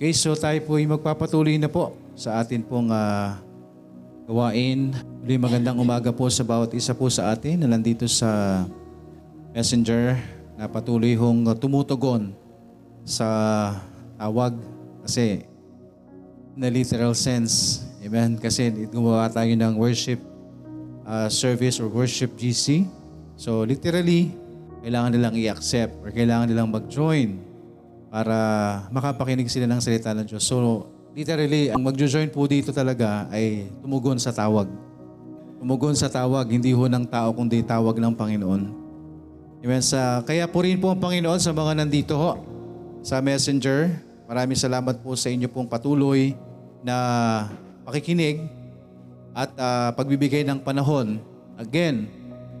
Okay, so tayo po ay magpapatuloy na po sa atin pong ah, gawain. Muli magandang umaga po sa bawat isa po sa atin na nandito sa messenger na patuloy hong tumutugon sa tawag kasi na literal sense. Amen. Kasi gumawa tayo ng worship uh, service or worship GC. So literally, kailangan nilang i-accept or kailangan nilang mag-join para makapakinig sila ng salita ng Diyos. So literally, ang mag-join po dito talaga ay tumugon sa tawag. Tumugon sa tawag, hindi ho ng tao kundi tawag ng Panginoon. Amen. Sa, kaya po rin po ang Panginoon sa mga nandito ho sa messenger. Maraming salamat po sa inyo pong patuloy na pakikinig at ah, pagbibigay ng panahon. Again,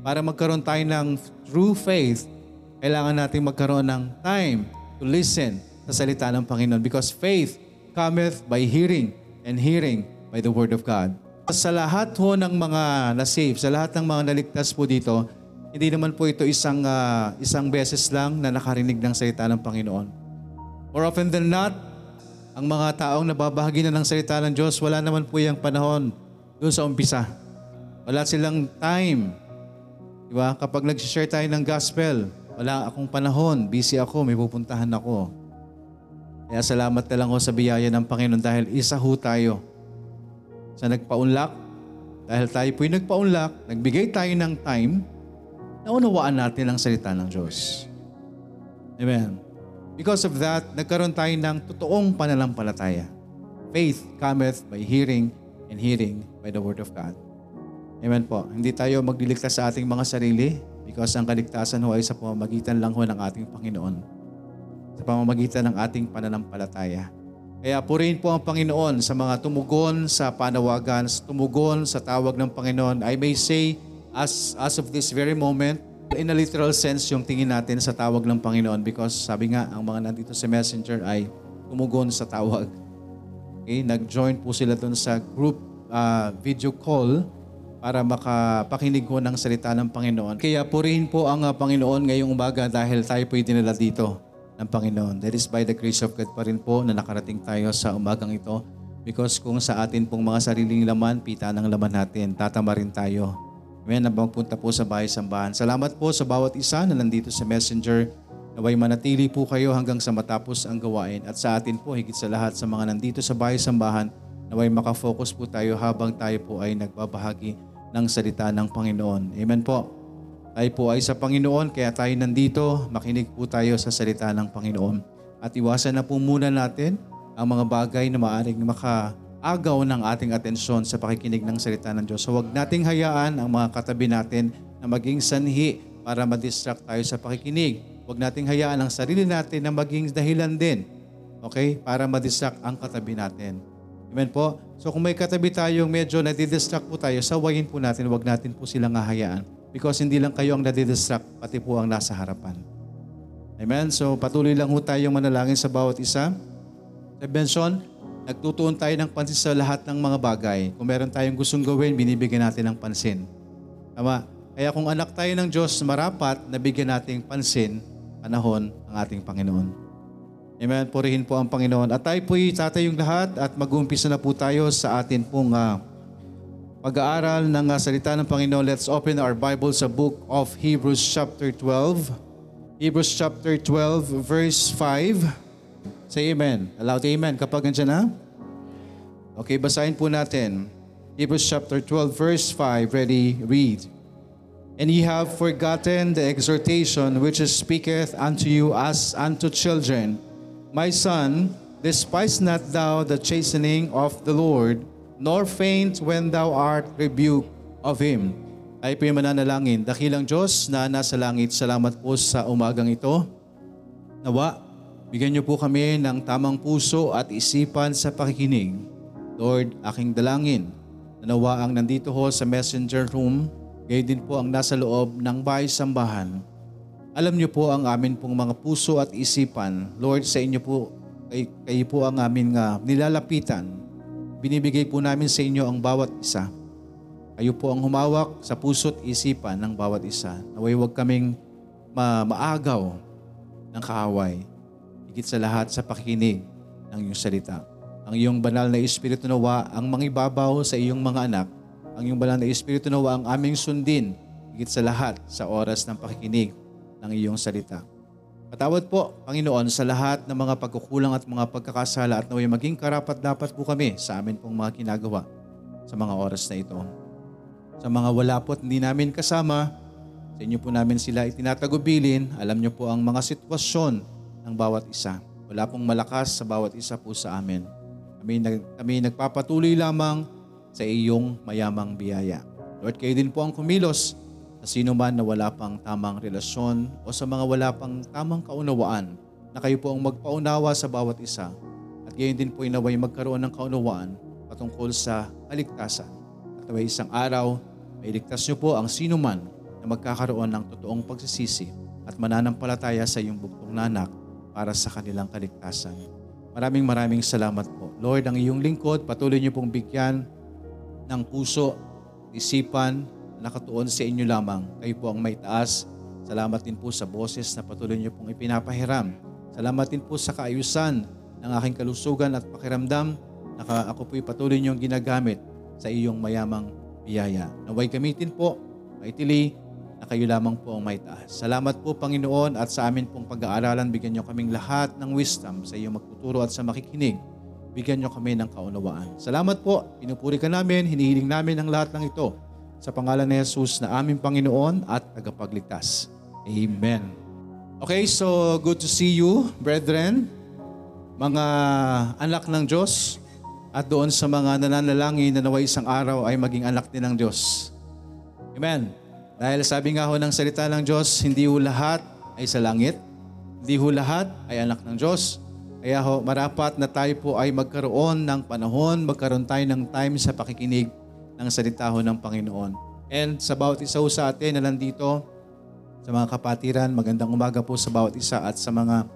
para magkaroon tayo ng true faith, kailangan natin magkaroon ng time to listen sa salita ng Panginoon because faith cometh by hearing and hearing by the Word of God. Sa lahat ho ng mga na-save, sa lahat ng mga naligtas po dito, hindi naman po ito isang ah, isang beses lang na nakarinig ng salita ng Panginoon. More often than not, ang mga taong nababahagi na ng salita ng Diyos, wala naman po yung panahon doon sa umpisa. Wala silang time. Di ba? Kapag nag-share tayo ng gospel, wala akong panahon, busy ako, may pupuntahan ako. Kaya salamat na lang ho sa biyaya ng Panginoon dahil isa ho tayo sa nagpaunlak. Dahil tayo po'y nagpaunlak, nagbigay tayo ng time, naunawaan natin ang salita ng Diyos. Amen. Because of that, nagkaroon tayo ng totoong pananampalataya. Faith cometh by hearing and hearing by the Word of God. Amen po. Hindi tayo magliligtas sa ating mga sarili because ang kaligtasan ho ay sa pamamagitan lang ho ng ating Panginoon. Sa pamamagitan ng ating pananampalataya. Kaya purihin po ang Panginoon sa mga tumugon sa panawagan, sa tumugon sa tawag ng Panginoon. I may say, as, as of this very moment, in a literal sense yung tingin natin sa tawag ng Panginoon because sabi nga, ang mga nandito sa messenger ay tumugon sa tawag. Okay? Nag-join po sila doon sa group uh, video call para makapakinig ko ng salita ng Panginoon. Kaya purihin po ang uh, Panginoon ngayong umaga dahil tayo po dinala dito ng Panginoon. That is by the grace of God pa rin po na nakarating tayo sa umagang ito. Because kung sa atin pong mga sariling laman, pita ng laman natin, tatama rin tayo. Amen. Nabang punta po sa bahay sambahan. Salamat po sa bawat isa na nandito sa messenger. Naway manatili po kayo hanggang sa matapos ang gawain. At sa atin po, higit sa lahat sa mga nandito sa bahay sambahan, naway makafocus po tayo habang tayo po ay nagbabahagi ng salita ng Panginoon. Amen po. Tayo po ay sa Panginoon, kaya tayo nandito, makinig po tayo sa salita ng Panginoon. At iwasan na po muna natin ang mga bagay na maaaring makaagaw ng ating atensyon sa pakikinig ng salita ng Diyos. So huwag nating hayaan ang mga katabi natin na maging sanhi para madistract tayo sa pakikinig. Huwag nating hayaan ang sarili natin na maging dahilan din okay, para madistract ang katabi natin. Amen po? So kung may katabi tayong medyo nadidistract po tayo, sawayin po natin, huwag natin po silang hahayaan. Because hindi lang kayo ang nadidistract, pati po ang nasa harapan. Amen? So patuloy lang ho tayong manalangin sa bawat isa. Sa Benson, nagtutuon tayo ng pansin sa lahat ng mga bagay. Kung meron tayong gustong gawin, binibigyan natin ng pansin. Tama? Kaya kung anak tayo ng Diyos, marapat na bigyan natin pansin, panahon ang ating Panginoon. Amen. Purihin po ang Panginoon. At tayo po'y tatayong lahat at mag-uumpisa na po tayo sa atin pong uh, pag-aaral ng uh, salita ng Panginoon. Let's open our Bible sa book of Hebrews chapter 12. Hebrews chapter 12 verse 5. Say amen. Aloud amen kapag nandiyan na. Okay, basahin po natin. Hebrews chapter 12 verse 5. Ready? Read. And ye have forgotten the exhortation which speaketh unto you as unto children. My son, despise not thou the chastening of the Lord, nor faint when thou art rebuked of Him. Ay po yung mananalangin. Dakilang Diyos na nasa langit, salamat po sa umagang ito. Nawa, bigyan niyo po kami ng tamang puso at isipan sa pakikinig. Lord, aking dalangin, nanawa ang nandito ho sa messenger room, gayon din po ang nasa loob ng bahay sambahan alam niyo po ang amin pong mga puso at isipan. Lord, sa inyo po, kay, kayo po ang amin nga nilalapitan. Binibigay po namin sa inyo ang bawat isa. Kayo po ang humawak sa puso't isipan ng bawat isa. Naway huwag kaming ma- maagaw ng kaaway. Higit sa lahat sa pakikinig. ng iyong salita. Ang iyong banal na Espiritu nawa ang mangibabaw sa iyong mga anak. Ang iyong banal na Espiritu nawa ang aming sundin higit sa lahat sa oras ng pakikinig ng iyong salita. Patawad po, Panginoon, sa lahat ng mga pagkukulang at mga pagkakasala at naway maging karapat dapat po kami sa amin pong mga ginagawa sa mga oras na ito. Sa mga wala po at hindi namin kasama, sa inyo po namin sila itinatagubilin. Alam niyo po ang mga sitwasyon ng bawat isa. Wala pong malakas sa bawat isa po sa amin. Kami, nag, kami nagpapatuloy lamang sa iyong mayamang biyaya. Lord, kayo din po ang kumilos sa sino man na wala pang tamang relasyon o sa mga wala pang tamang kaunawaan na kayo po ang magpaunawa sa bawat isa at gayon din po inaway magkaroon ng kaunawaan patungkol sa kaligtasan. At naway isang araw, mailigtas niyo po ang sino man na magkakaroon ng totoong pagsisisi at mananampalataya sa iyong bugtong nanak para sa kanilang kaligtasan. Maraming maraming salamat po. Lord, ang iyong lingkod, patuloy niyo pong bigyan ng puso, isipan, nakatuon sa inyo lamang. Kayo po ang may taas. Salamat din po sa boses na patuloy niyo pong ipinapahiram. Salamat din po sa kaayusan ng aking kalusugan at pakiramdam na ako po'y patuloy niyong ginagamit sa iyong mayamang biyaya. Naway gamitin po, maitili, na kayo lamang po ang may taas. Salamat po Panginoon at sa amin pong pag-aaralan, bigyan niyo kaming lahat ng wisdom sa iyong magtuturo at sa makikinig. Bigyan niyo kami ng kaunawaan. Salamat po, pinupuri ka namin, hinihiling namin ang lahat ng ito sa pangalan ni Jesus na aming Panginoon at tagapagligtas. Amen. Okay, so good to see you, brethren, mga anak ng Diyos, at doon sa mga nananalangin na naway isang araw ay maging anak din ng Diyos. Amen. Dahil sabi nga ho ng salita ng Diyos, hindi ho lahat ay sa langit, hindi ho lahat ay anak ng Diyos. Kaya ho, marapat na tayo po ay magkaroon ng panahon, magkaroon tayo ng time sa pakikinig ng salita ho ng Panginoon. And sa bawat isa sa atin na nandito, sa mga kapatiran, magandang umaga po sa bawat isa at sa mga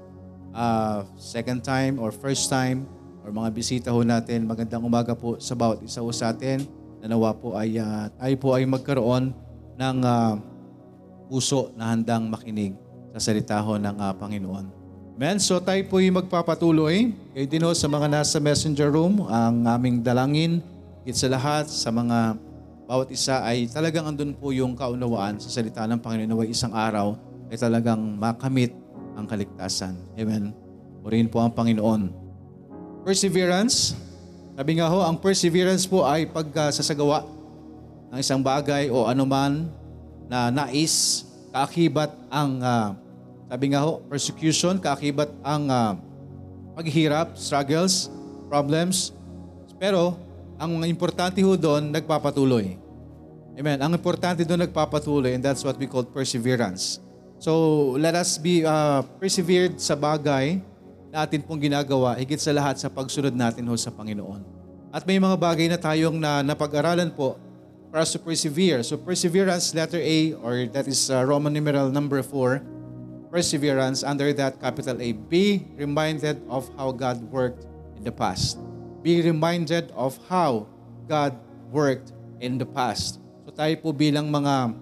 ah, second time or first time or mga bisita ho natin, magandang umaga po sa bawat isa sa atin. Nanawa po ay ah, tayo po ay magkaroon ng ah, puso na handang makinig sa salita ng ah, Panginoon. Amen. So tayo po ay magpapatuloy. Kayo din ho sa mga nasa messenger room, ang aming dalangin, higit sa lahat, sa mga bawat isa ay talagang andun po yung kaunawaan sa salita ng Panginoon na isang araw ay talagang makamit ang kaligtasan. Amen. Purihin po ang Panginoon. Perseverance. Sabi nga ho, ang perseverance po ay pagkasasagawa ng isang bagay o anuman na nais, kaakibat ang, ah, sabi nga ho, persecution, kaakibat ang ah, paghihirap, struggles, problems. Pero, ang importante ho doon, nagpapatuloy. Amen. Ang importante doon nagpapatuloy and that's what we call perseverance. So, let us be uh, persevered sa bagay na atin pong ginagawa, higit sa lahat sa pagsunod natin ho sa Panginoon. At may mga bagay na tayong na napag-aralan po for us to persevere. So, perseverance, letter A, or that is uh, Roman numeral number 4, perseverance, under that capital A. Be reminded of how God worked in the past. Be reminded of how God worked in the past. So tayo po bilang mga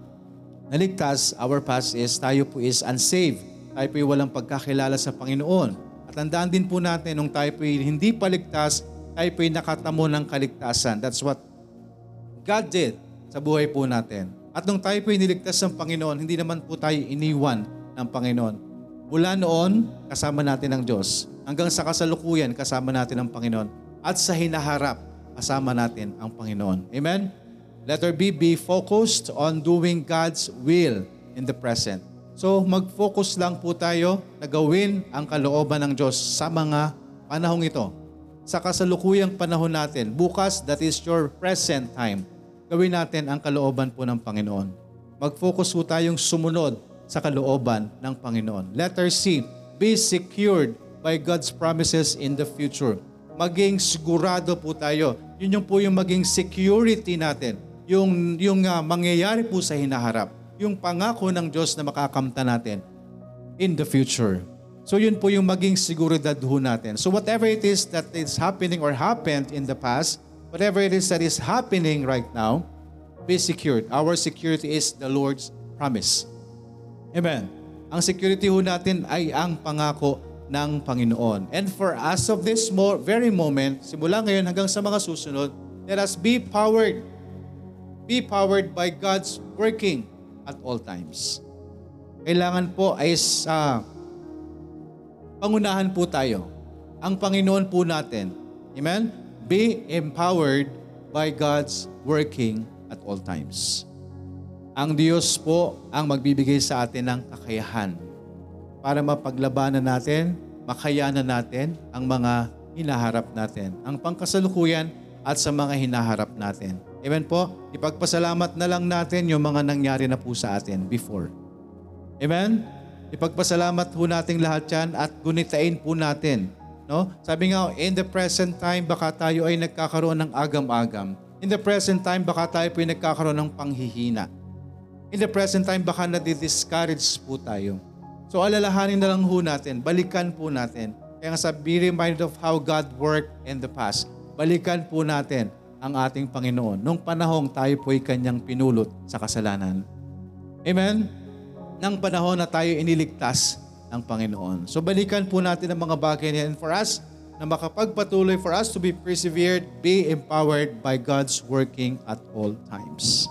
naligtas, our past is tayo po is unsaved. Tayo po ay walang pagkakilala sa Panginoon. At tandaan din po natin, nung tayo po ay hindi paligtas, tayo po ay nakatamo ng kaligtasan. That's what God did sa buhay po natin. At nung tayo po ay niligtas ng Panginoon, hindi naman po tayo iniwan ng Panginoon. Mula noon, kasama natin ang Diyos. Hanggang sa kasalukuyan, kasama natin ang Panginoon. At sa hinaharap, kasama natin ang Panginoon. Amen? Letter B, be focused on doing God's will in the present. So mag-focus lang po tayo na gawin ang kalooban ng Diyos sa mga panahong ito. Sa kasalukuyang panahon natin, bukas, that is your present time, gawin natin ang kalooban po ng Panginoon. Mag-focus po tayong sumunod sa kalooban ng Panginoon. Letter C, be secured by God's promises in the future. Maging sigurado po tayo. Yun yung po yung maging security natin. Yung, yung ah, mangyayari po sa hinaharap. Yung pangako ng Diyos na makakamta natin in the future. So yun po yung maging seguridad ho natin. So whatever it is that is happening or happened in the past, whatever it is that is happening right now, be secured. Our security is the Lord's promise. Amen. Ang security ho natin ay ang pangako ng Panginoon. And for us of this mo- very moment, simula ngayon hanggang sa mga susunod, let us be powered. Be powered by God's working at all times. Kailangan po ay sa pangunahan po tayo. Ang Panginoon po natin. Amen? Be empowered by God's working at all times. Ang Diyos po ang magbibigay sa atin ng kakayahan para mapaglabanan natin, makayanan natin ang mga hinaharap natin, ang pangkasalukuyan at sa mga hinaharap natin. Amen po? Ipagpasalamat na lang natin yung mga nangyari na po sa atin before. Amen? Ipagpasalamat po natin lahat yan at gunitain po natin. No? Sabi nga, in the present time, baka tayo ay nagkakaroon ng agam-agam. In the present time, baka tayo po ay nagkakaroon ng panghihina. In the present time, baka nadi-discourage po tayo. So alalahanin na lang ho natin, balikan po natin. Kaya nga sa be reminded of how God worked in the past. Balikan po natin ang ating Panginoon nung panahong tayo po ay kanyang pinulot sa kasalanan. Amen? Nang panahon na tayo iniligtas ng Panginoon. So balikan po natin ang mga bagay na yan for us na makapagpatuloy for us to be persevered, be empowered by God's working at all times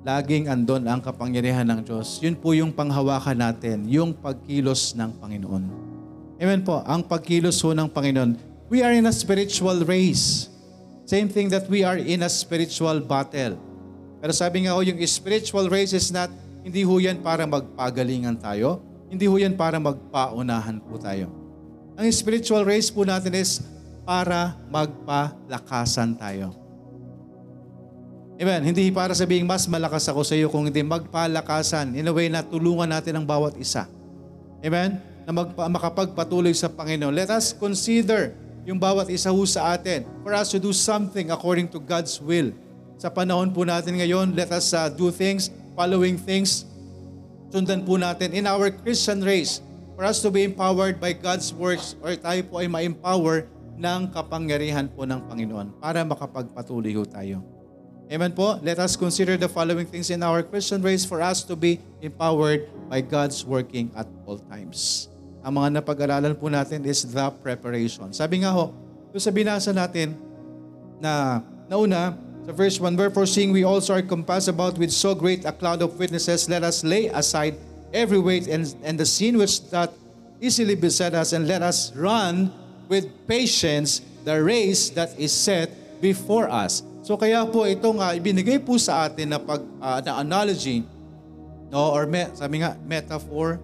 laging andon ang kapangyarihan ng Diyos. Yun po yung panghawakan natin, yung pagkilos ng Panginoon. Amen po, ang pagkilos po ng Panginoon. We are in a spiritual race. Same thing that we are in a spiritual battle. Pero sabi nga ho, yung spiritual race is not, hindi ho yan para magpagalingan tayo. Hindi ho yan para magpaunahan po tayo. Ang spiritual race po natin is para magpalakasan tayo. Amen. Hindi para sabihin mas malakas ako sa iyo kung hindi magpalakasan in a way na tulungan natin ang bawat isa. Amen. Na magpa- makapagpatuloy sa Panginoon. Let us consider yung bawat isa ho sa atin for us to do something according to God's will. Sa panahon po natin ngayon, let us uh, do things, following things, sundan po natin in our Christian race for us to be empowered by God's works or tayo po ay ma-empower ng kapangyarihan po ng Panginoon para makapagpatuloy ho tayo. Amen po? Let us consider the following things in our Christian race for us to be empowered by God's working at all times. Ang mga napag-aralan po natin is the preparation. Sabi nga ho, doon sa binasa natin na nauna, sa verse 1, Wherefore seeing we also are compassed about with so great a cloud of witnesses, let us lay aside every weight and, and the sin which that easily beset us, and let us run with patience the race that is set before us. So kaya po itong uh, ibinigay po sa atin na pag uh, na analogy no or me, sabi nga metaphor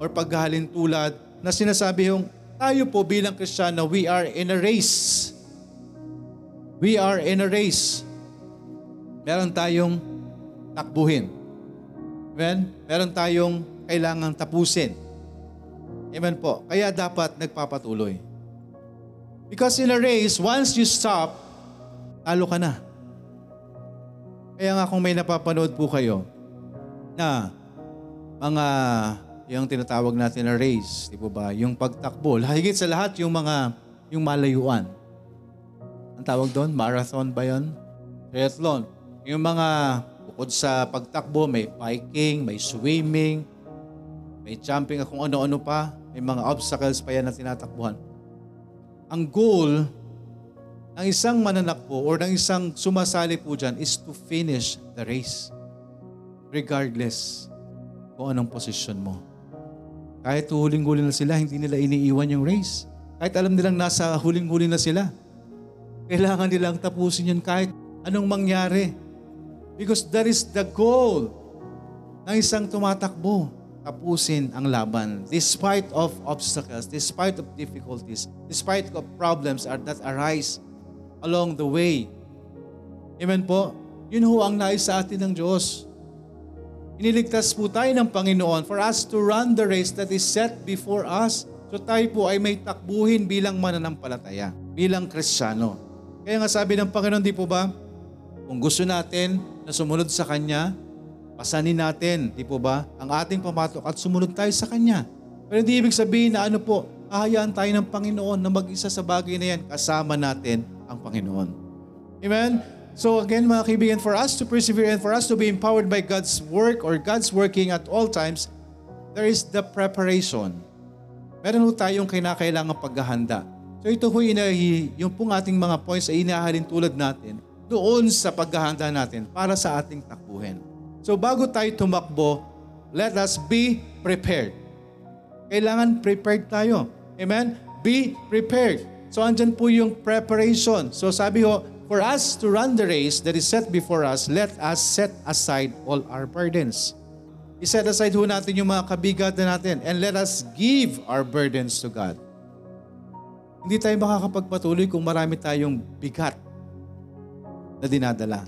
or paghahalin tulad na sinasabi yung tayo po bilang Kristiyano we are in a race. We are in a race. Meron tayong takbuhin. Amen? Meron tayong kailangang tapusin. Amen po. Kaya dapat nagpapatuloy. Because in a race, once you stop, talo ka na. Kaya nga kung may napapanood po kayo na mga yung tinatawag natin na race, di ba? Yung pagtakbo, higit sa lahat yung mga yung malayuan. Ang tawag doon, marathon ba yun? Triathlon. Yung mga bukod sa pagtakbo, may biking, may swimming, may jumping, kung ano-ano pa. May mga obstacles pa yan na tinatakbuhan. Ang goal ng isang mananakbo or ng isang sumasali po dyan is to finish the race. Regardless kung anong posisyon mo. Kahit huling-huli na sila, hindi nila iniiwan yung race. Kahit alam nilang nasa huling-huli na sila. Kailangan nilang tapusin yun kahit anong mangyari. Because that is the goal ng isang tumatakbo. Tapusin ang laban. Despite of obstacles, despite of difficulties, despite of problems that arise along the way. Amen po? Yun ho ang nais sa atin ng Diyos. Iniligtas po tayo ng Panginoon for us to run the race that is set before us. So tayo po ay may takbuhin bilang mananampalataya, bilang Kristiyano. Kaya nga sabi ng Panginoon, di po ba? Kung gusto natin na sumunod sa Kanya, pasanin natin, di po ba, ang ating pamatok at sumunod tayo sa Kanya. Pero hindi ibig sabihin na ano po, ahayaan tayo ng Panginoon na mag-isa sa bagay na yan, kasama natin ang Panginoon. Amen? So again, mga kaibigan, for us to persevere and for us to be empowered by God's work or God's working at all times, there is the preparation. Meron ho tayong kinakailangan paghahanda. So ito ho inahi, yung pong ating mga points ay inahalin tulad natin doon sa paghahanda natin para sa ating takbuhin. So bago tayo tumakbo, let us be prepared. Kailangan prepared tayo. Amen? Be prepared. So andyan po yung preparation. So sabi ho, for us to run the race that is set before us, let us set aside all our burdens. I-set aside ho natin yung mga kabigatan natin and let us give our burdens to God. Hindi tayo makakapagpatuloy kung marami tayong bigat na dinadala.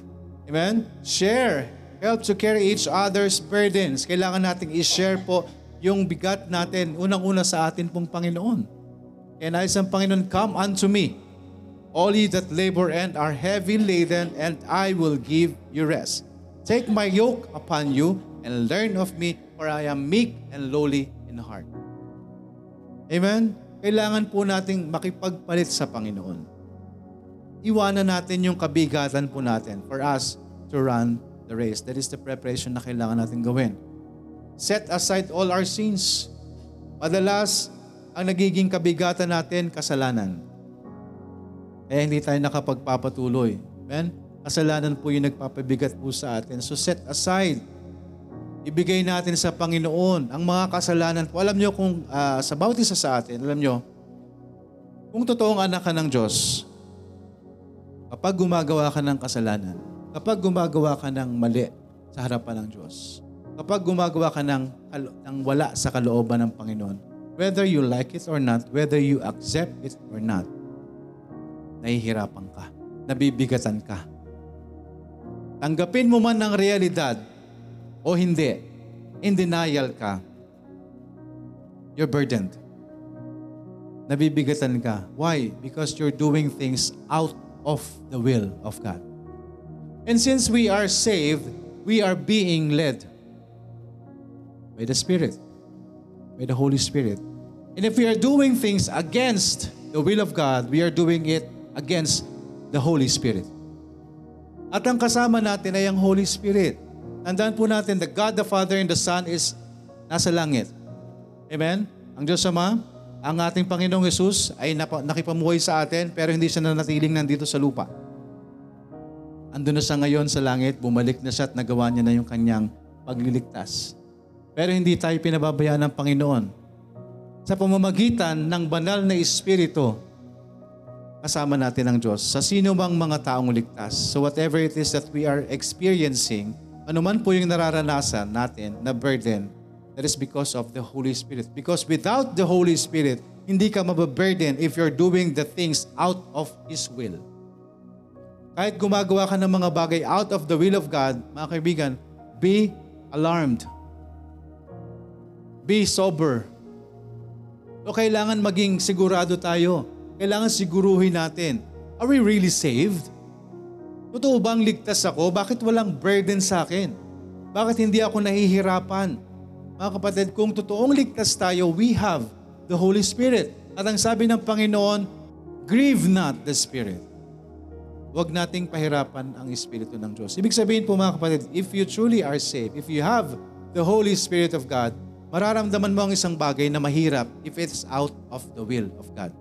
Amen? Share. Help to carry each other's burdens. Kailangan nating i-share po yung bigat natin, unang-una sa atin pong Panginoon. And I ang Panginoon, Come unto me, all ye that labor and are heavy laden, and I will give you rest. Take my yoke upon you, and learn of me, for I am meek and lowly in heart. Amen? Kailangan po nating makipagpalit sa Panginoon. Iwanan natin yung kabigatan po natin for us to run the race. That is the preparation na kailangan natin gawin. Set aside all our sins. Madalas, ang nagiging kabigatan natin, kasalanan. Kaya hindi tayo nakapagpapatuloy. Amen? Kasalanan po yung nagpapabigat po sa atin. So set aside. Ibigay natin sa Panginoon ang mga kasalanan po. Alam nyo kung uh, sa bawat isa sa atin, alam nyo, kung totoong anak ka ng Diyos, kapag gumagawa ka ng kasalanan, kapag gumagawa ka ng mali sa harapan ng Diyos, kapag gumagawa ka ng, ng wala sa kalooban ng Panginoon, whether you like it or not, whether you accept it or not, nahihirapan ka, nabibigatan ka. Tanggapin mo man ng realidad o hindi, in denial ka, you're burdened. Nabibigatan ka. Why? Because you're doing things out of the will of God. And since we are saved, we are being led by the Spirit, by the Holy Spirit. And if we are doing things against the will of God, we are doing it against the Holy Spirit. At ang kasama natin ay ang Holy Spirit. Tandaan po natin, the God, the Father, and the Son is nasa langit. Amen? Ang Diyos Ama, ang ating Panginoong Yesus ay nakipamuhay sa atin pero hindi siya nanatiling nandito sa lupa. Ando na siya ngayon sa langit, bumalik na siya at nagawa niya na yung kanyang pagliligtas. Pero hindi tayo pinababayaan ng Panginoon. Sa pamamagitan ng banal na Espiritu, kasama natin ang Diyos sa sino bang mga taong ligtas. So whatever it is that we are experiencing, anuman po yung nararanasan natin na burden, that is because of the Holy Spirit. Because without the Holy Spirit, hindi ka mababurden if you're doing the things out of His will. Kahit gumagawa ka ng mga bagay out of the will of God, mga kaibigan, be alarmed. Be sober. So kailangan maging sigurado tayo kailangan siguruhin natin, are we really saved? Totoo bang ligtas ako? Bakit walang burden sa akin? Bakit hindi ako nahihirapan? Mga kapatid, kung totoong ligtas tayo, we have the Holy Spirit. At ang sabi ng Panginoon, grieve not the Spirit. Huwag nating pahirapan ang Espiritu ng Diyos. Ibig sabihin po mga kapatid, if you truly are saved, if you have the Holy Spirit of God, mararamdaman mo ang isang bagay na mahirap if it's out of the will of God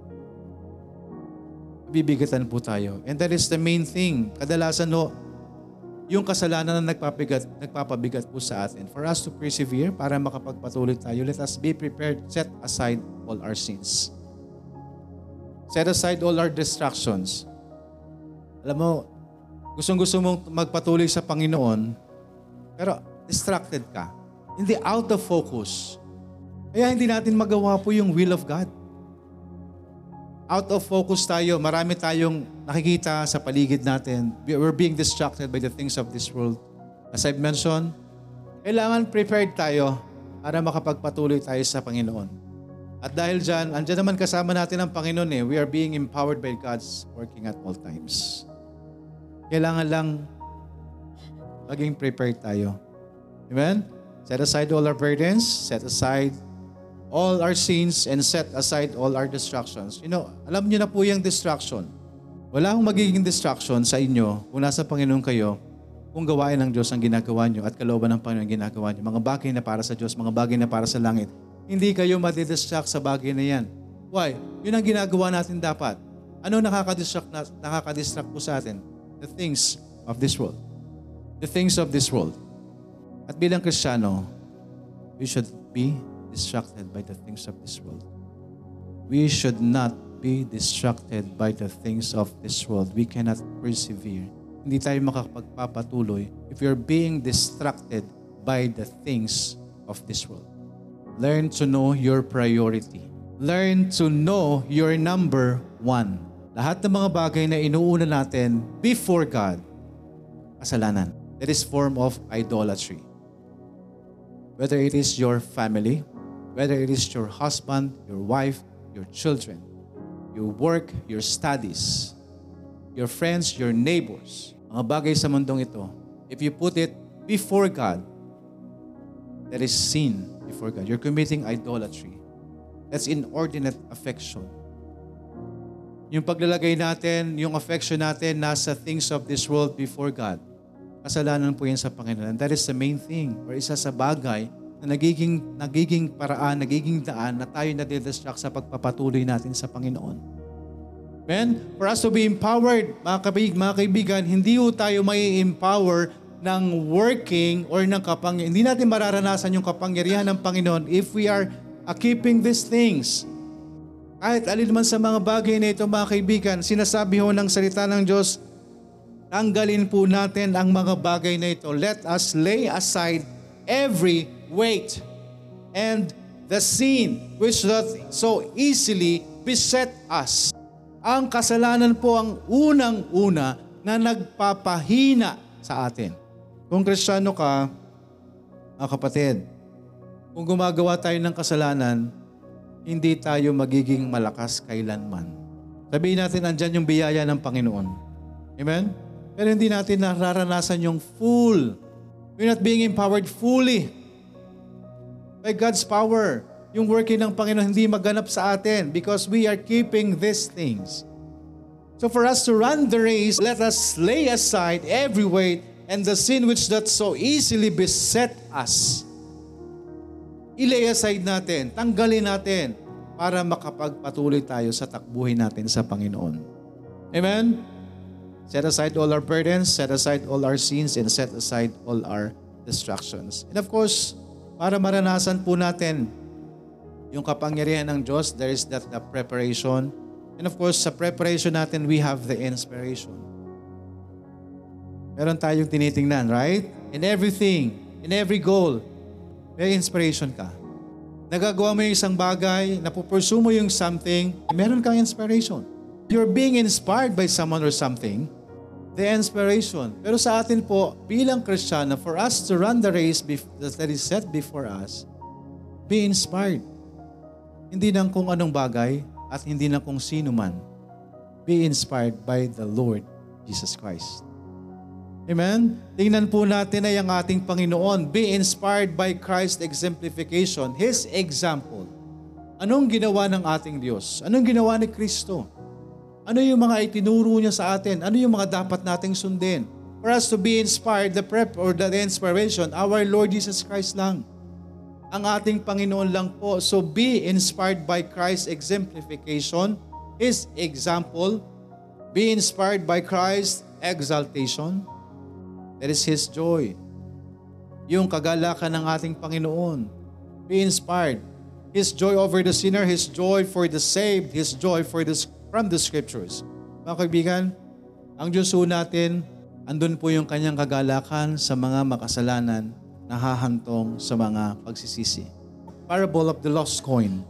bibigatan po tayo. And that is the main thing. Kadalasan no, yung kasalanan na nagpapabigat, nagpapabigat po sa atin. For us to persevere, para makapagpatuloy tayo, let us be prepared, set aside all our sins. Set aside all our distractions. Alam mo, gustong-gusto mong magpatuloy sa Panginoon, pero distracted ka. Hindi out of focus. Kaya hindi natin magawa po yung will of God out of focus tayo. Marami tayong nakikita sa paligid natin. We're being distracted by the things of this world. As I've mentioned, kailangan prepared tayo para makapagpatuloy tayo sa Panginoon. At dahil dyan, andyan naman kasama natin ang Panginoon eh. We are being empowered by God's working at all times. Kailangan lang maging prepared tayo. Amen? Set aside all our burdens. Set aside all our sins and set aside all our distractions. You know, alam niyo na po yung distraction. Wala akong magiging distraction sa inyo kung nasa Panginoon kayo kung gawain ng Diyos ang ginagawa niyo at kalooban ng Panginoon ang ginagawa niyo. Mga bagay na para sa Diyos, mga bagay na para sa langit. hindi kayo madidistract sa bagay na yan. Why? Yun ang ginagawa natin dapat. Ano nakakadistract, na, nakakadistract po sa atin? The things of this world. The things of this world. At bilang Kristiyano, we should be distracted by the things of this world. We should not be distracted by the things of this world. We cannot persevere. Hindi tayo makapagpapatuloy if you're being distracted by the things of this world. Learn to know your priority. Learn to know your number one. Lahat ng mga bagay na inuuna natin before God, kasalanan. That is form of idolatry. Whether it is your family, whether it is your husband, your wife, your children, your work, your studies, your friends, your neighbors, mga bagay sa mundong ito, if you put it before God, that is sin before God. You're committing idolatry. That's inordinate affection. Yung paglalagay natin, yung affection natin nasa things of this world before God. Kasalanan po yan sa Panginoon. That is the main thing or isa sa bagay na nagiging, nagiging paraan, nagiging daan na tayo nadidistract sa pagpapatuloy natin sa Panginoon. Amen? For us to be empowered, mga, kaibig, mga kaibigan, hindi ho tayo may empower ng working or ng kapang Hindi natin mararanasan yung kapangyarihan ng Panginoon if we are uh, keeping these things. Kahit alin man sa mga bagay na ito, mga kaibigan, sinasabi ho ng salita ng Diyos, tanggalin po natin ang mga bagay na ito. Let us lay aside every weight and the sin which doth so easily beset us. Ang kasalanan po ang unang-una na nagpapahina sa atin. Kung kristyano ka, mga kapatid, kung gumagawa tayo ng kasalanan, hindi tayo magiging malakas kailanman. Sabihin natin, andyan yung biyaya ng Panginoon. Amen? Pero hindi natin nararanasan yung full. We're not being empowered fully by God's power. Yung working ng Panginoon hindi maganap sa atin because we are keeping these things. So for us to run the race, let us lay aside every weight and the sin which doth so easily beset us. Ilay aside natin, tanggalin natin para makapagpatuloy tayo sa takbuhin natin sa Panginoon. Amen? Set aside all our burdens, set aside all our sins, and set aside all our distractions. And of course, para maranasan po natin yung kapangyarihan ng Diyos, there is that the preparation. And of course, sa preparation natin, we have the inspiration. Meron tayong tinitingnan, right? In everything, in every goal, may inspiration ka. Nagagawa mo yung isang bagay, napupursue mo yung something, meron kang inspiration. You're being inspired by someone or something, the inspiration. Pero sa atin po, bilang Kristiyano, for us to run the race that is set before us, be inspired. Hindi ng kung anong bagay at hindi ng kung sino man. Be inspired by the Lord Jesus Christ. Amen? Tingnan po natin ay ang ating Panginoon. Be inspired by Christ's exemplification, His example. Anong ginawa ng ating Diyos? Anong ginawa ni Kristo? Ano yung mga itinuro niya sa atin? Ano yung mga dapat nating sundin? For us to be inspired, the prep or the inspiration, our Lord Jesus Christ lang. Ang ating Panginoon lang po. So be inspired by Christ's exemplification, His example. Be inspired by Christ's exaltation. That is His joy. Yung kagalakan ng ating Panginoon. Be inspired. His joy over the sinner, His joy for the saved, His joy for the from the scriptures. Mga kaibigan, ang Diyos po natin, andun po yung kanyang kagalakan sa mga makasalanan na hahantong sa mga pagsisisi. Parable of the lost coin.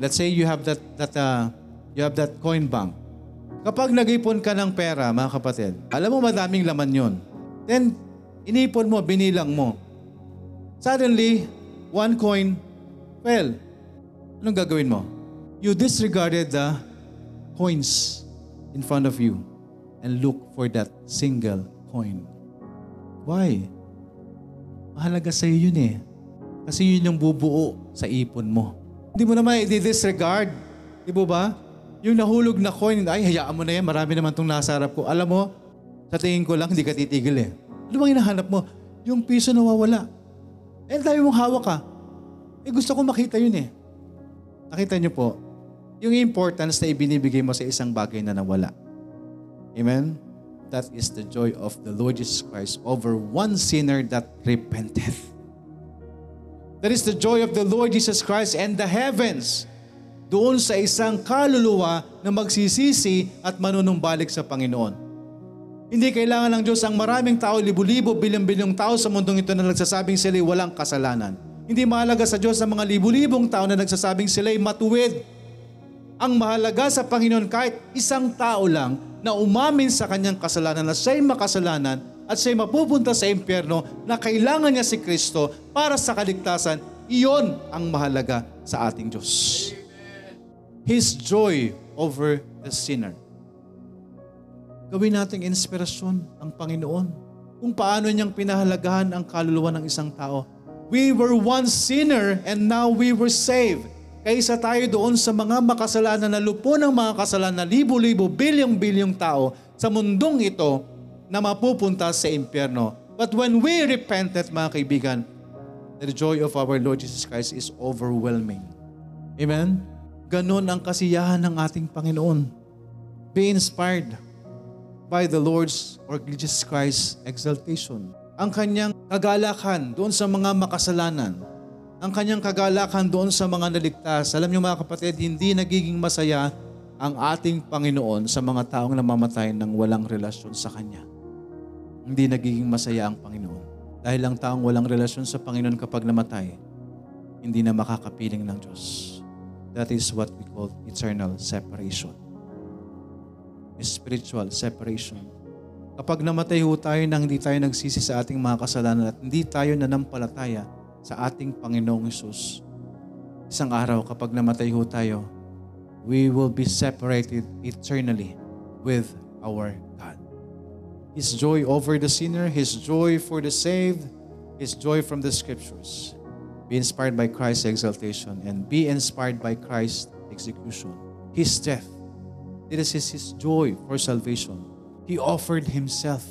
Let's say you have that that uh, you have that coin bank. Kapag nag-ipon ka ng pera, mga kapatid, alam mo madaming laman yon. Then, inipon mo, binilang mo. Suddenly, one coin fell. Anong gagawin mo? You disregarded the coins in front of you and look for that single coin. Why? Mahalaga sa iyo yun eh. Kasi yun yung bubuo sa ipon mo. Hindi mo naman i-disregard. Di ba? Yung nahulog na coin, ay hayaan mo na yan, marami naman itong nasa harap ko. Alam mo, sa tingin ko lang, hindi ka titigil eh. Ano bang hinahanap mo? Yung piso nawawala. Eh, dami mong hawak ka. Eh gusto ko makita yun eh. Nakita niyo po, yung importance na ibinibigay mo sa isang bagay na nawala. Amen? That is the joy of the Lord Jesus Christ over one sinner that repenteth. That is the joy of the Lord Jesus Christ and the heavens doon sa isang kaluluwa na magsisisi at manunumbalik sa Panginoon. Hindi kailangan ng Diyos ang maraming tao, libo-libo, bilyong-bilyong tao sa mundong ito na nagsasabing sila'y walang kasalanan. Hindi mahalaga sa Diyos ang mga libo-libong tao na nagsasabing sila'y matuwid. Ang mahalaga sa Panginoon kahit isang tao lang na umamin sa kanyang kasalanan na siya'y makasalanan at siya'y mapupunta sa impyerno na kailangan niya si Kristo para sa kaligtasan, iyon ang mahalaga sa ating Diyos. His joy over the sinner. Gawin nating inspirasyon ang Panginoon kung paano niyang pinahalagahan ang kaluluwa ng isang tao. We were once sinner and now we were saved. Kaysa tayo doon sa mga makasalanan na lupo ng mga kasalanan na libo-libo, bilyong-bilyong tao sa mundong ito na mapupunta sa impyerno. But when we repented, mga kaibigan, the joy of our Lord Jesus Christ is overwhelming. Amen? Ganon ang kasiyahan ng ating Panginoon. Be inspired by the Lord's or Jesus Christ's exaltation. Ang kanyang kagalakan doon sa mga makasalanan. Ang kanyang kagalakan doon sa mga naligtas. Alam niyo mga kapatid, hindi nagiging masaya ang ating Panginoon sa mga taong namamatay ng walang relasyon sa Kanya. Hindi nagiging masaya ang Panginoon. Dahil ang taong walang relasyon sa Panginoon kapag namatay, hindi na makakapiling ng Diyos. That is what we call eternal separation spiritual separation. Kapag namatay ho tayo nang hindi tayo nagsisi sa ating mga kasalanan at hindi tayo nanampalataya sa ating Panginoong Isus, isang araw kapag namatay ho tayo, we will be separated eternally with our God. His joy over the sinner, His joy for the saved, His joy from the Scriptures. Be inspired by Christ's exaltation and be inspired by Christ's execution. His death This is His joy for salvation. He offered Himself.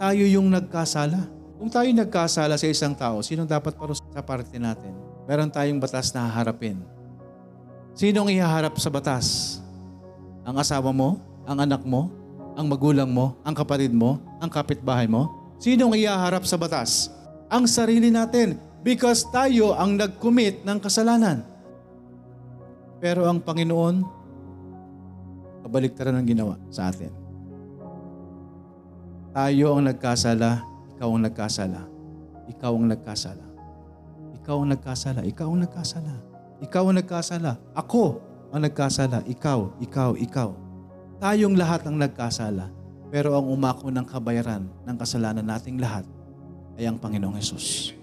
Tayo yung nagkasala. Kung tayo nagkasala sa isang tao, sino dapat parusa sa parte natin? Meron tayong batas na haharapin. Sinong ihaharap sa batas? Ang asawa mo? Ang anak mo? Ang magulang mo? Ang kapatid mo? Ang kapitbahay mo? Sinong ihaharap sa batas? Ang sarili natin. Because tayo ang nag-commit ng kasalanan. Pero ang Panginoon, kabaliktaran ng ginawa sa atin. Tayo ang nagkasala, ikaw ang nagkasala. Ikaw ang nagkasala. Ikaw ang nagkasala. Ikaw ang nagkasala. Ikaw ang nagkasala. Ako ang nagkasala. Ikaw, ikaw, ikaw. Tayong lahat ang nagkasala. Pero ang umako ng kabayaran ng kasalanan nating lahat ay ang Panginoong Yesus.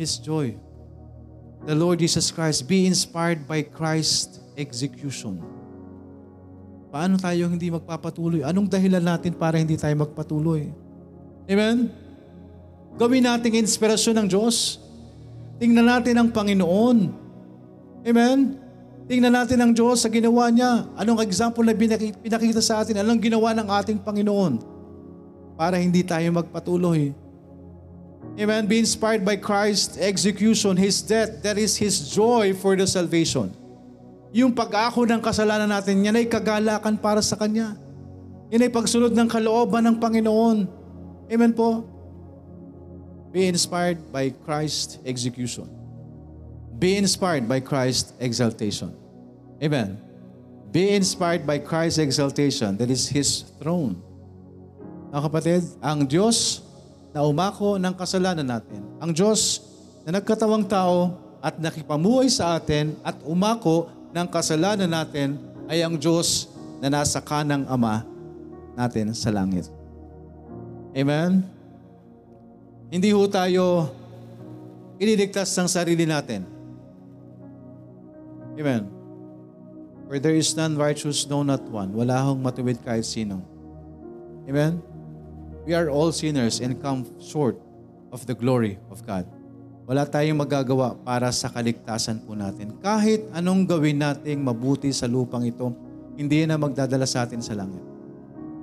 His joy. The Lord Jesus Christ, be inspired by Christ's execution. Paano tayo hindi magpapatuloy? Anong dahilan natin para hindi tayo magpatuloy? Amen? Gawin nating inspirasyon ng Diyos. Tingnan natin ang Panginoon. Amen? Tingnan natin ang Diyos sa ginawa niya. Anong example na pinakita sa atin? Anong ginawa ng ating Panginoon? Para hindi tayo magpatuloy. Amen? Be inspired by Christ's execution, His death. That is His joy for the salvation. Yung pag-ako ng kasalanan natin, yan ay kagalakan para sa Kanya. Yan ay pagsunod ng kalooban ng Panginoon. Amen po? Be inspired by Christ's execution. Be inspired by Christ's exaltation. Amen. Be inspired by Christ's exaltation. That is His throne. Mga kapatid, ang Diyos na umako ng kasalanan natin, ang Diyos na nagkatawang tao at nakipamuhay sa atin at umako ng kasalanan natin ay ang Diyos na nasa kanang Ama natin sa langit. Amen? Hindi ho tayo iniligtas ng sarili natin. Amen. Where there is none righteous, no not one. Wala hong matuwid kahit sino. Amen? We are all sinners and come short of the glory of God. Wala tayong magagawa para sa kaligtasan po natin. Kahit anong gawin nating mabuti sa lupang ito, hindi na magdadala sa atin sa langit.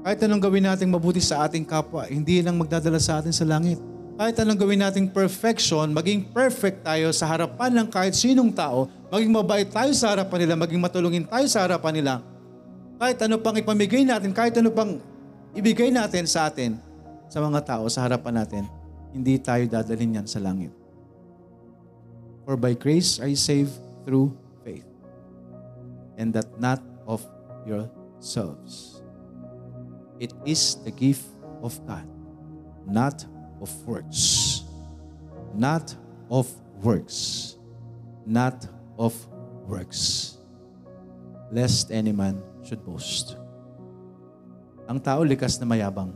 Kahit anong gawin nating mabuti sa ating kapwa, hindi nang magdadala sa atin sa langit. Kahit anong gawin nating perfection, maging perfect tayo sa harapan ng kahit sinong tao, maging mabait tayo sa harapan nila, maging matulungin tayo sa harapan nila, kahit ano pang ipamigay natin, kahit ano pang ibigay natin sa atin, sa mga tao, sa harapan natin, hindi tayo dadalhin yan sa langit. For by grace are you saved through faith. And that not of yourselves. It is the gift of God, not of works. Not of works. Not of works. Lest any man should boast. Ang tao likas na mayabang.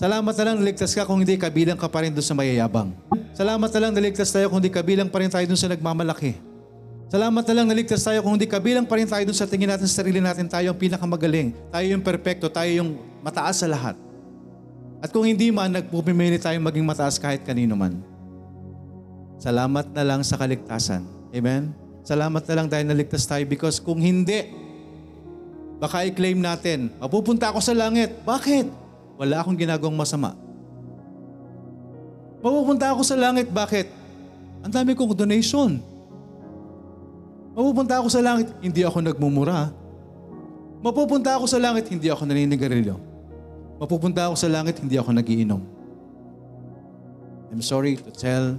Salamat na lang naligtas ka kung hindi kabilang ka pa rin doon sa mayayabang. Salamat na lang naligtas tayo kung hindi kabilang pa rin tayo doon sa nagmamalaki. Salamat na lang naligtas tayo kung hindi kabilang pa rin tayo doon sa tingin natin sa sarili natin tayo ang pinakamagaling. Tayo yung perpekto, tayo yung mataas sa lahat. At kung hindi man, nagpupimili tayo maging mataas kahit kanino man. Salamat na lang sa kaligtasan. Amen? Salamat na lang dahil naligtas tayo because kung hindi, baka i-claim natin, mapupunta ako sa langit. Bakit? Wala akong ginagawang masama. Mapupunta ako sa langit. Bakit? Ang dami kong donation. Mapupunta ako sa langit, hindi ako nagmumura. Mapupunta ako sa langit, hindi ako naninigarilyo. Mapupunta ako sa langit, hindi ako nagiinom. I'm sorry to tell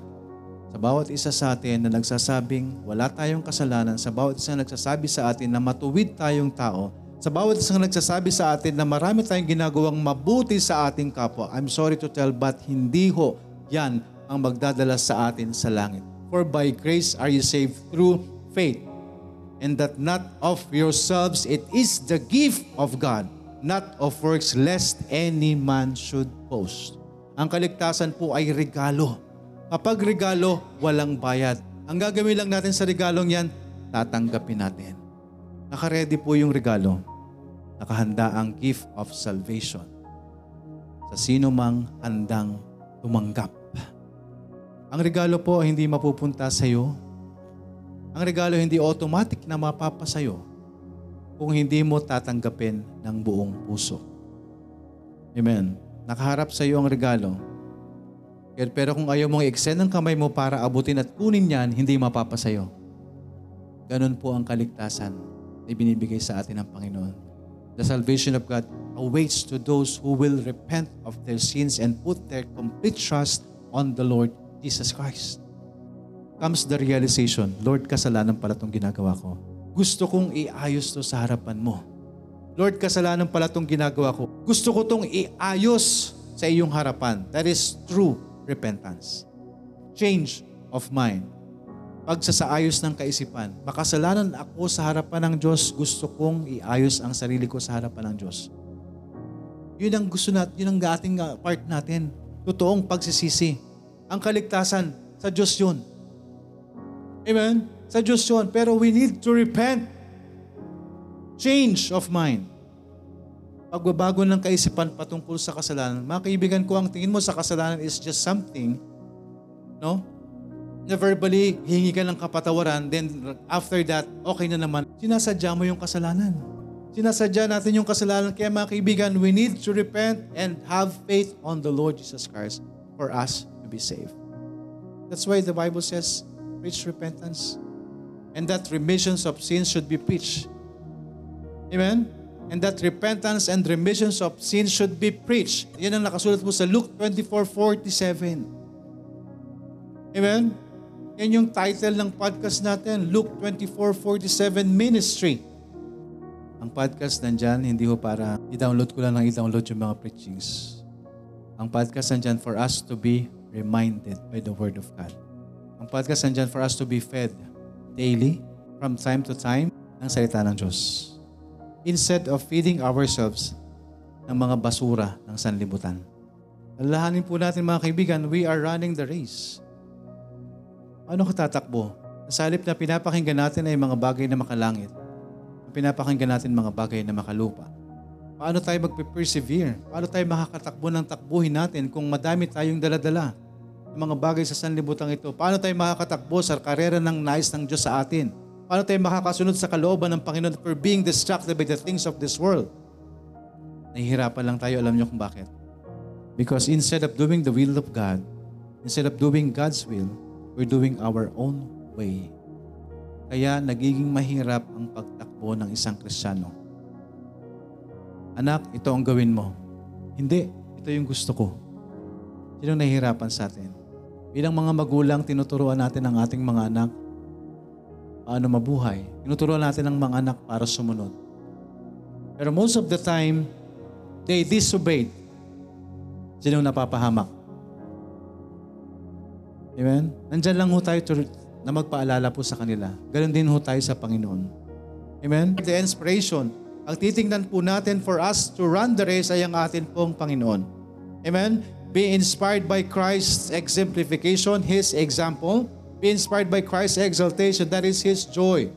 sa bawat isa sa atin na nagsasabing wala tayong kasalanan, sa bawat isa na nagsasabi sa atin na matuwid tayong tao, sa bawat isang nagsasabi sa atin na marami tayong ginagawang mabuti sa ating kapwa, I'm sorry to tell but hindi ho yan ang magdadala sa atin sa langit. For by grace are you saved through faith. And that not of yourselves, it is the gift of God, not of works, lest any man should boast. Ang kaligtasan po ay regalo. Kapag regalo, walang bayad. Ang gagawin lang natin sa regalong yan, tatanggapin natin. Nakaredy po yung regalo nakahanda ang gift of salvation sa sino mang handang tumanggap. Ang regalo po hindi mapupunta sa iyo. Ang regalo hindi automatic na mapapasayo kung hindi mo tatanggapin ng buong puso. Amen. Nakaharap sa iyo ang regalo. Pero kung ayaw mong i-extend ang kamay mo para abutin at kunin yan, hindi mapapasayo. Ganun po ang kaligtasan na ibinibigay sa atin ng Panginoon. The salvation of God awaits to those who will repent of their sins and put their complete trust on the Lord Jesus Christ. Comes the realization, Lord, kasalanan pala itong ginagawa ko. Gusto kong iayos to sa harapan mo. Lord, kasalanan pala itong ginagawa ko. Gusto ko itong iayos sa iyong harapan. That is true repentance. Change of mind pagsasaayos ng kaisipan. Makasalanan ako sa harapan ng Diyos, gusto kong iayos ang sarili ko sa harapan ng Diyos. Yun ang gusto natin, yun ang ating uh, part natin. Totoong pagsisisi. Ang kaligtasan, sa Diyos yun. Amen? Sa Diyos yun. Pero we need to repent. Change of mind. Pagbabago ng kaisipan patungkol sa kasalanan. Mga kaibigan ko, ang tingin mo sa kasalanan is just something, no? na verbally hingi ka ng kapatawaran, then after that, okay na naman. Sinasadya mo yung kasalanan. Sinasadya natin yung kasalanan. Kaya mga kaibigan, we need to repent and have faith on the Lord Jesus Christ for us to be saved. That's why the Bible says, preach repentance. And that remissions of sins should be preached. Amen? And that repentance and remissions of sins should be preached. Yan ang nakasulat mo sa Luke 24:47. Amen? Yan yung title ng podcast natin, Luke 24:47 Ministry. Ang podcast nandyan, hindi ho para i-download ko lang ng i-download yung mga preachings. Ang podcast nandyan for us to be reminded by the Word of God. Ang podcast nandyan for us to be fed daily, from time to time, ng salita ng Diyos. Instead of feeding ourselves ng mga basura ng sanlibutan. Alalahanin po natin mga kaibigan, we are running the race. Ano ka tatakbo? Sa halip na pinapakinggan natin ay mga bagay na makalangit. Pinapakinggan natin mga bagay na makalupa. Paano tayo magpe-persevere? Paano tayo makakatakbo ng takbuhin natin kung madami tayong daladala? Mga bagay sa sanlibutan ito. Paano tayo makakatakbo sa karera ng nais ng Diyos sa atin? Paano tayo makakasunod sa kalooban ng Panginoon for being distracted by the things of this world? Nahihirapan lang tayo, alam niyo kung bakit. Because instead of doing the will of God, Instead of doing God's will, we're doing our own way. Kaya nagiging mahirap ang pagtakbo ng isang Kristiyano. Anak, ito ang gawin mo. Hindi, ito yung gusto ko. Sinong nahihirapan sa atin? Bilang mga magulang, tinuturuan natin ang ating mga anak paano mabuhay. Tinuturuan natin ang mga anak para sumunod. Pero most of the time, they disobeyed. Sinong napapahamak? Amen? Nandyan lang ho tayo to, na magpaalala po sa kanila. Ganon din ho tayo sa Panginoon. Amen? The inspiration. Ang titingnan po natin for us to run the race ay ang atin pong Panginoon. Amen? Be inspired by Christ's exemplification, His example. Be inspired by Christ's exaltation, that is His joy.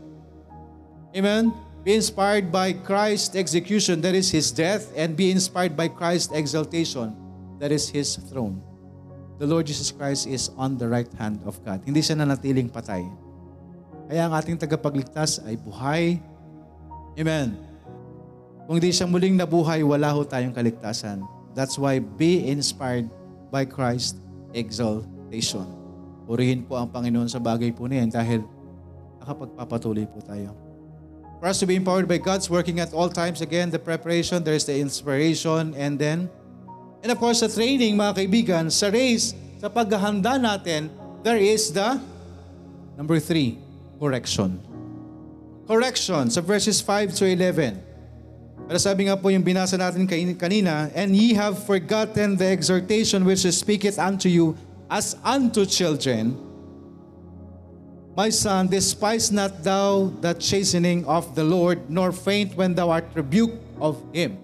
Amen? Be inspired by Christ's execution, that is His death. And be inspired by Christ's exaltation, that is His throne. The Lord Jesus Christ is on the right hand of God. Hindi siya nanatiling patay. Kaya ang ating tagapagligtas ay buhay. Amen. Kung di siya muling nabuhay, wala ho tayong kaligtasan. That's why be inspired by Christ exaltation. Purihin po ang Panginoon sa bagay po niyan dahil nakapagpapatuloy po tayo. For us to be empowered by God's working at all times, again, the preparation, there's the inspiration, and then, and of course, sa training, mga kaibigan, sa race, sa paghahanda natin, there is the, number three, correction. Correction, sa verses 5 to 11. Pero sabi nga po yung binasa natin kanina, And ye have forgotten the exhortation which speaketh unto you as unto children. My son, despise not thou the chastening of the Lord, nor faint when thou art rebuked of Him.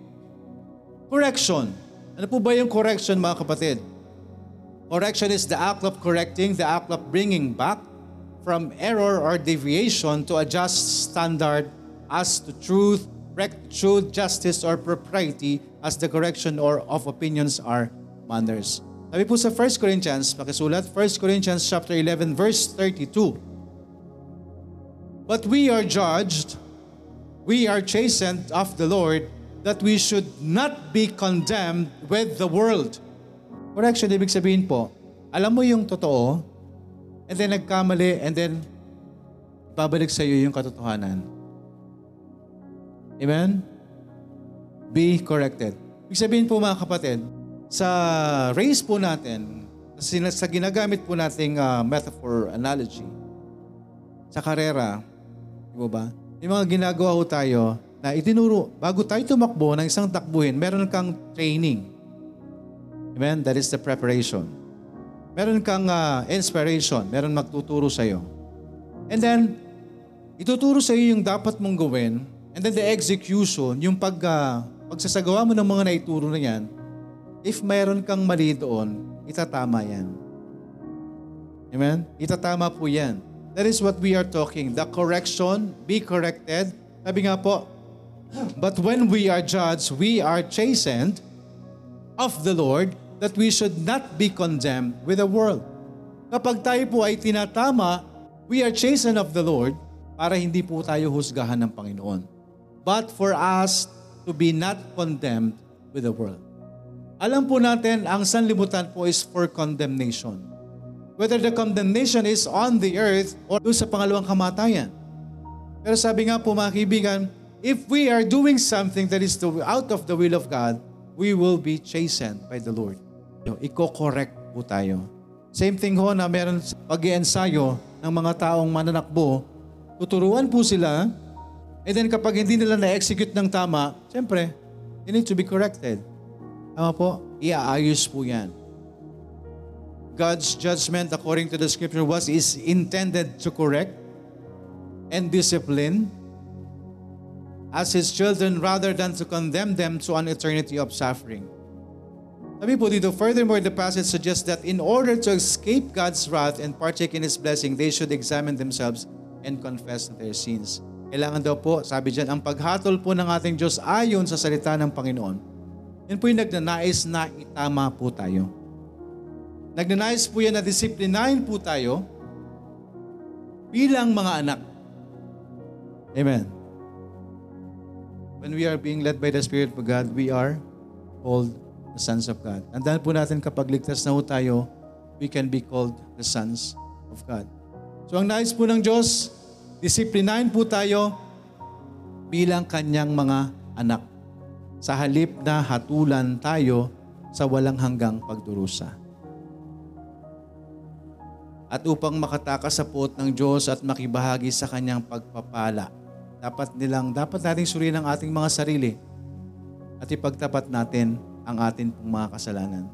Correction. Ano po ba yung correction mga kapatid? Correction is the act of correcting, the act of bringing back from error or deviation to a just standard as to truth, rectitude, justice, or propriety as the correction or of opinions are manners. Sabi po sa 1 Corinthians, pakisulat, 1 Corinthians chapter 11 verse 32. But we are judged, we are chastened of the Lord, that we should not be condemned with the world. Correction, ibig sabihin po, alam mo yung totoo, and then nagkamali, and then babalik sa iyo yung katotohanan. Amen? Be corrected. Ibig sabihin po mga kapatid, sa race po natin, sa ginagamit po nating uh, metaphor, analogy, sa karera, di ba? May mga ginagawa ho tayo na itinuro, bago tayo tumakbo ng isang takbuhin, meron kang training. Amen? That is the preparation. Meron kang uh, inspiration. Meron magtuturo sa iyo. And then, ituturo sa iyo yung dapat mong gawin. And then the execution, yung pag, uh, pagsasagawa mo ng mga naituro na yan, if mayroon kang mali doon, itatama yan. Amen? Itatama po yan. That is what we are talking. The correction, be corrected. Sabi nga po, But when we are judged, we are chastened of the Lord that we should not be condemned with the world. Kapag tayo po ay tinatama, we are chastened of the Lord para hindi po tayo husgahan ng Panginoon. But for us to be not condemned with the world. Alam po natin, ang sanlibutan po is for condemnation. Whether the condemnation is on the earth or doon sa pangalawang kamatayan. Pero sabi nga po mga kaibigan, if we are doing something that is out of the will of God, we will be chastened by the Lord. Iko-correct po tayo. Same thing ho na meron pag ensayo ng mga taong mananakbo, tuturuan po sila, and then kapag hindi nila na-execute ng tama, siyempre, they need to be corrected. Tama po? Iaayos po yan. God's judgment according to the scripture was is intended to correct and discipline as His children rather than to condemn them to an eternity of suffering. Sabi po dito, furthermore, the passage suggests that in order to escape God's wrath and partake in His blessing, they should examine themselves and confess their sins. Kailangan daw po, sabi dyan, ang paghatol po ng ating Diyos ayon sa salita ng Panginoon. Yan po yung nagnanais na itama po tayo. Nagnanais po yan na disiplinahin po tayo bilang mga anak. Amen. When we are being led by the Spirit of God, we are called the sons of God. Tandaan po natin kapag ligtas na po tayo, we can be called the sons of God. So ang nais po ng Diyos, disiplinahin po tayo bilang kanyang mga anak. Sa halip na hatulan tayo sa walang hanggang pagdurusa. At upang makatakas sa puot ng Diyos at makibahagi sa kanyang pagpapala, dapat nilang, dapat nating suriin ang ating mga sarili at ipagtapat natin ang atin pong mga kasalanan.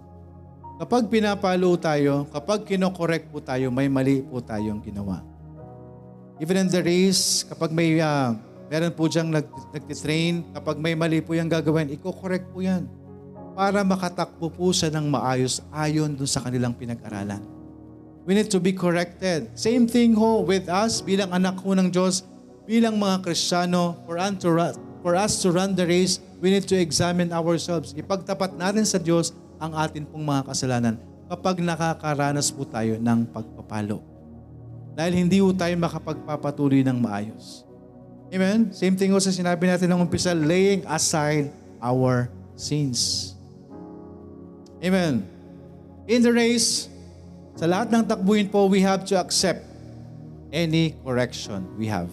Kapag pinapalo tayo, kapag kinokorek po tayo, may mali po tayong ginawa. Even in the race, kapag may uh, meron po diyang nag, nagtitrain, kapag may mali po yung gagawin, iko-correct po yan para makatakbo po siya ng maayos ayon dun sa kanilang pinag-aralan. We need to be corrected. Same thing ho with us bilang anak ho ng Diyos, bilang mga Kristiyano, for, for us to run the race, we need to examine ourselves. Ipagtapat natin sa Diyos ang atin pong mga kasalanan kapag nakakaranas po tayo ng pagpapalo. Dahil hindi po tayo makapagpapatuloy ng maayos. Amen? Same thing sa sinabi natin ng umpisa, laying aside our sins. Amen. In the race, sa lahat ng takbuhin po, we have to accept any correction we have.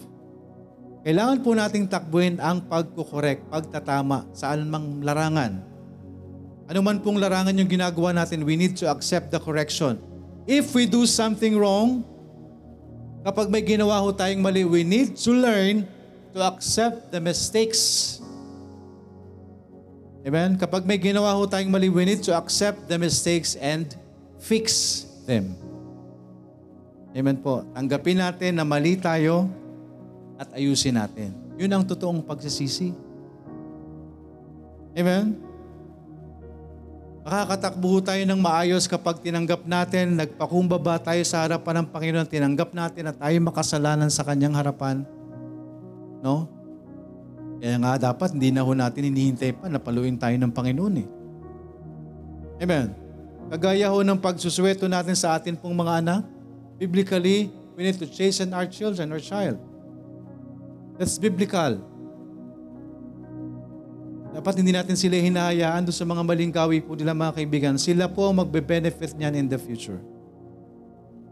Kailangan po nating takbuhin ang pagkukorek, pagtatama sa anumang larangan. Ano man pong larangan yung ginagawa natin, we need to accept the correction. If we do something wrong, kapag may ginawa ho tayong mali, we need to learn to accept the mistakes Amen? Kapag may ginawa ho tayong mali, we need to accept the mistakes and fix them. Amen po. Tanggapin natin na mali tayo at ayusin natin. Yun ang totoong pagsisisi. Amen? Makakatakbo tayo ng maayos kapag tinanggap natin, nagpakumbaba tayo sa harapan ng Panginoon, tinanggap natin at tayo makasalanan sa Kanyang harapan. No? Kaya nga dapat hindi na ho natin hinihintay pa na paluin tayo ng Panginoon eh. Amen. Kagaya ho ng pagsusweto natin sa atin pong mga anak, biblically, we need to chasten our children or child. That's biblical. Dapat hindi natin sila hinahayaan doon sa mga maling gawi po nila mga kaibigan. Sila po ang magbe-benefit niyan in the future.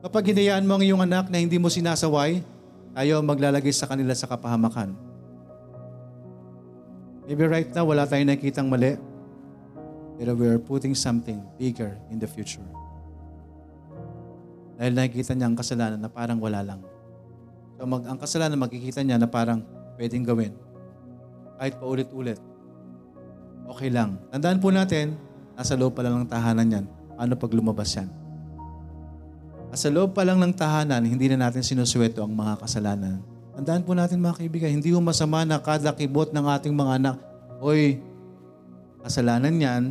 Kapag hinayaan mo ang iyong anak na hindi mo sinasaway, tayo maglalagay sa kanila sa kapahamakan. Maybe right now, wala tayong nakikitang mali. Pero we are putting something bigger in the future. Dahil nakikita niya ang kasalanan na parang wala lang. So mag, ang kasalanan makikita niya na parang pwedeng gawin. Kahit paulit-ulit. Okay lang. Tandaan po natin, nasa loob pa lang ng tahanan yan. Paano pag lumabas yan? Nasa loob pa lang ng tahanan, hindi na natin sinusweto ang mga kasalanan Tandaan po natin mga kaibigan, hindi ho masama na kada kibot ng ating mga anak, Oy, kasalanan yan,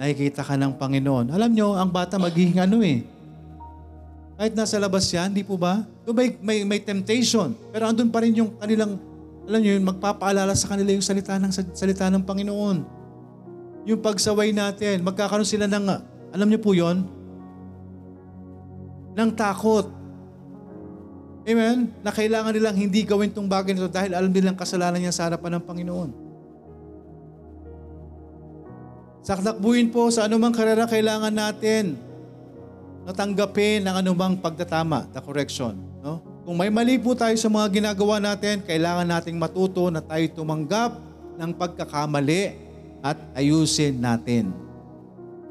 nakikita ka ng Panginoon. Alam nyo, ang bata magiging ano eh. Kahit nasa labas yan, di po ba? May, may, may temptation. Pero andun pa rin yung kanilang, alam nyo, yun, magpapaalala sa kanila yung salita ng, salita ng Panginoon. Yung pagsaway natin, magkakaroon sila ng, alam nyo po yon ng takot. Amen? Na kailangan nilang hindi gawin tong bagay nito dahil alam nilang kasalanan niya sa harapan ng Panginoon. Sa takbuhin po sa anumang karera kailangan natin natanggapin ang anumang pagtatama, the correction. No? Kung may mali po tayo sa mga ginagawa natin, kailangan nating matuto na tayo tumanggap ng pagkakamali at ayusin natin.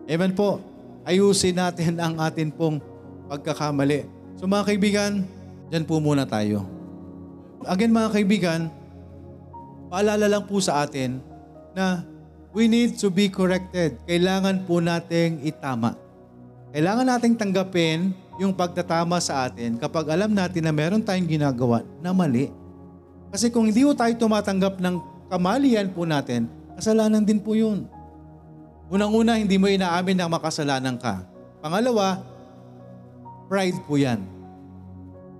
Amen po. Ayusin natin ang atin pong pagkakamali. So mga kaibigan, Diyan po muna tayo. Again mga kaibigan, paalala lang po sa atin na we need to be corrected. Kailangan po nating itama. Kailangan nating tanggapin yung pagtatama sa atin kapag alam natin na meron tayong ginagawa na mali. Kasi kung hindi tayo tumatanggap ng kamalian po natin, kasalanan din po yun. Unang-una, hindi mo inaamin na makasalanan ka. Pangalawa, pride po yan.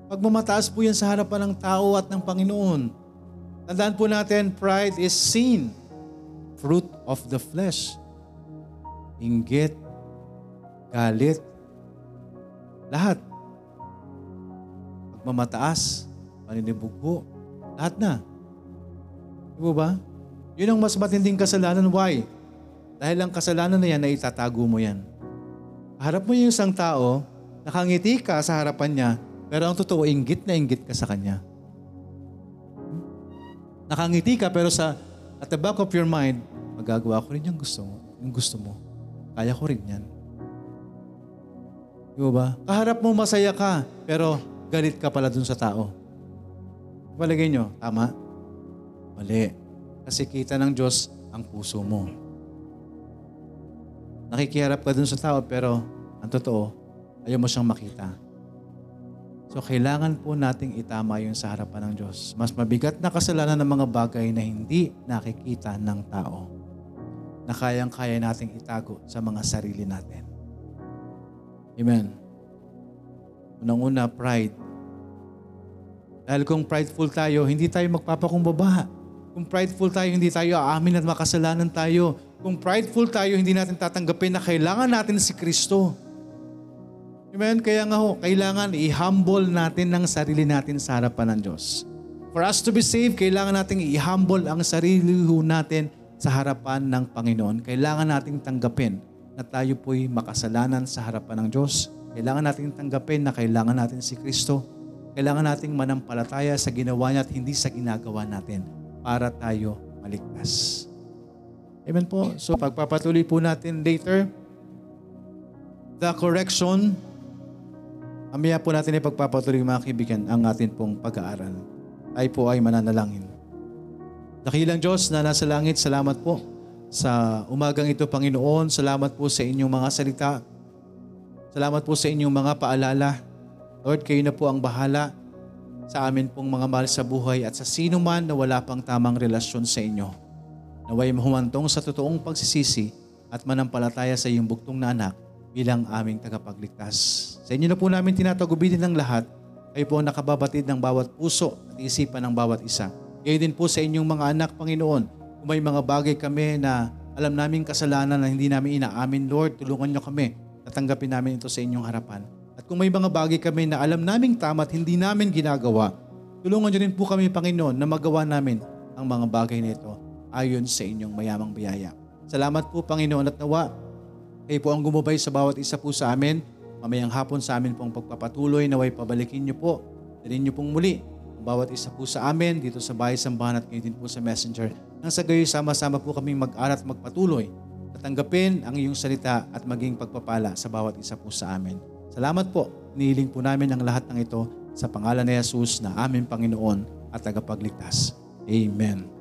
Pagmamataas po yan sa harapan ng tao at ng Panginoon. Tandaan po natin, pride is sin, fruit of the flesh. Inggit, galit, lahat. Pagmamataas, paninibugo, lahat na. Di ba? Yun ang mas matinding kasalanan. Why? Dahil ang kasalanan na yan na itatago mo yan. Harap mo yung isang tao, nakangiti ka sa harapan niya, pero ang totoo, inggit na inggit ka sa kanya. Nakangiti ka pero sa at the back of your mind, magagawa ko rin yung gusto mo. Yung gusto mo. Kaya ko rin yan. Di ba? Kaharap mo masaya ka, pero galit ka pala dun sa tao. Palagay nyo, tama? Mali. Kasi kita ng Diyos ang puso mo. Nakikiharap ka dun sa tao, pero ang totoo, ayaw mo siyang makita. So kailangan po nating itama yun sa harapan ng Diyos. Mas mabigat na kasalanan ng mga bagay na hindi nakikita ng tao na kayang-kaya nating itago sa mga sarili natin. Amen. Unang-una, pride. Dahil kung prideful tayo, hindi tayo magpapakumbaba. Kung prideful tayo, hindi tayo aamin at makasalanan tayo. Kung prideful tayo, hindi natin tatanggapin na kailangan natin si Kristo. Amen? Kaya nga ho, kailangan i-humble natin ng sarili natin sa harapan ng Diyos. For us to be saved, kailangan natin i-humble ang sarili ho natin sa harapan ng Panginoon. Kailangan nating tanggapin na tayo po'y makasalanan sa harapan ng Diyos. Kailangan nating tanggapin na kailangan natin si Kristo. Kailangan nating manampalataya sa ginawa niya at hindi sa ginagawa natin para tayo maligtas. Amen po. So pagpapatuloy po natin later, the correction Amaya po natin ipagpapatuloy mga kaibigan ang atin pong pag-aaral. Tayo po ay mananalangin. Dakilang Diyos na nasa langit, salamat po sa umagang ito, Panginoon. Salamat po sa inyong mga salita. Salamat po sa inyong mga paalala. Lord, kayo na po ang bahala sa amin pong mga mahal sa buhay at sa sino man na wala pang tamang relasyon sa inyo. Naway mahumantong sa totoong pagsisisi at manampalataya sa iyong buktong na anak bilang aming tagapagligtas. Sa inyo na po namin tinatagubilin ng lahat. Kayo po ang nakababatid ng bawat puso at isipan ng bawat isa. Kayo din po sa inyong mga anak, Panginoon. Kung may mga bagay kami na alam naming kasalanan na hindi namin inaamin, Lord, tulungan niyo kami. Tatanggapin namin ito sa inyong harapan. At kung may mga bagay kami na alam naming tama at hindi namin ginagawa, tulungan niyo rin po kami, Panginoon, na magawa namin ang mga bagay na ito ayon sa inyong mayamang biyaya. Salamat po, Panginoon, at nawa kayo po ang gumabay sa bawat isa po sa amin. Mamayang hapon sa amin pong pagpapatuloy naway pabalikin niyo po. Dalhin niyo pong muli ang bawat isa po sa amin dito sa bahay sambahan at kayo din po sa messenger. Nang sa gayon sama-sama po kaming mag-aral at magpatuloy. Tatanggapin ang iyong salita at maging pagpapala sa bawat isa po sa amin. Salamat po. Nihiling po namin ang lahat ng ito sa pangalan ni Jesus na aming Panginoon at tagapagligtas. Amen.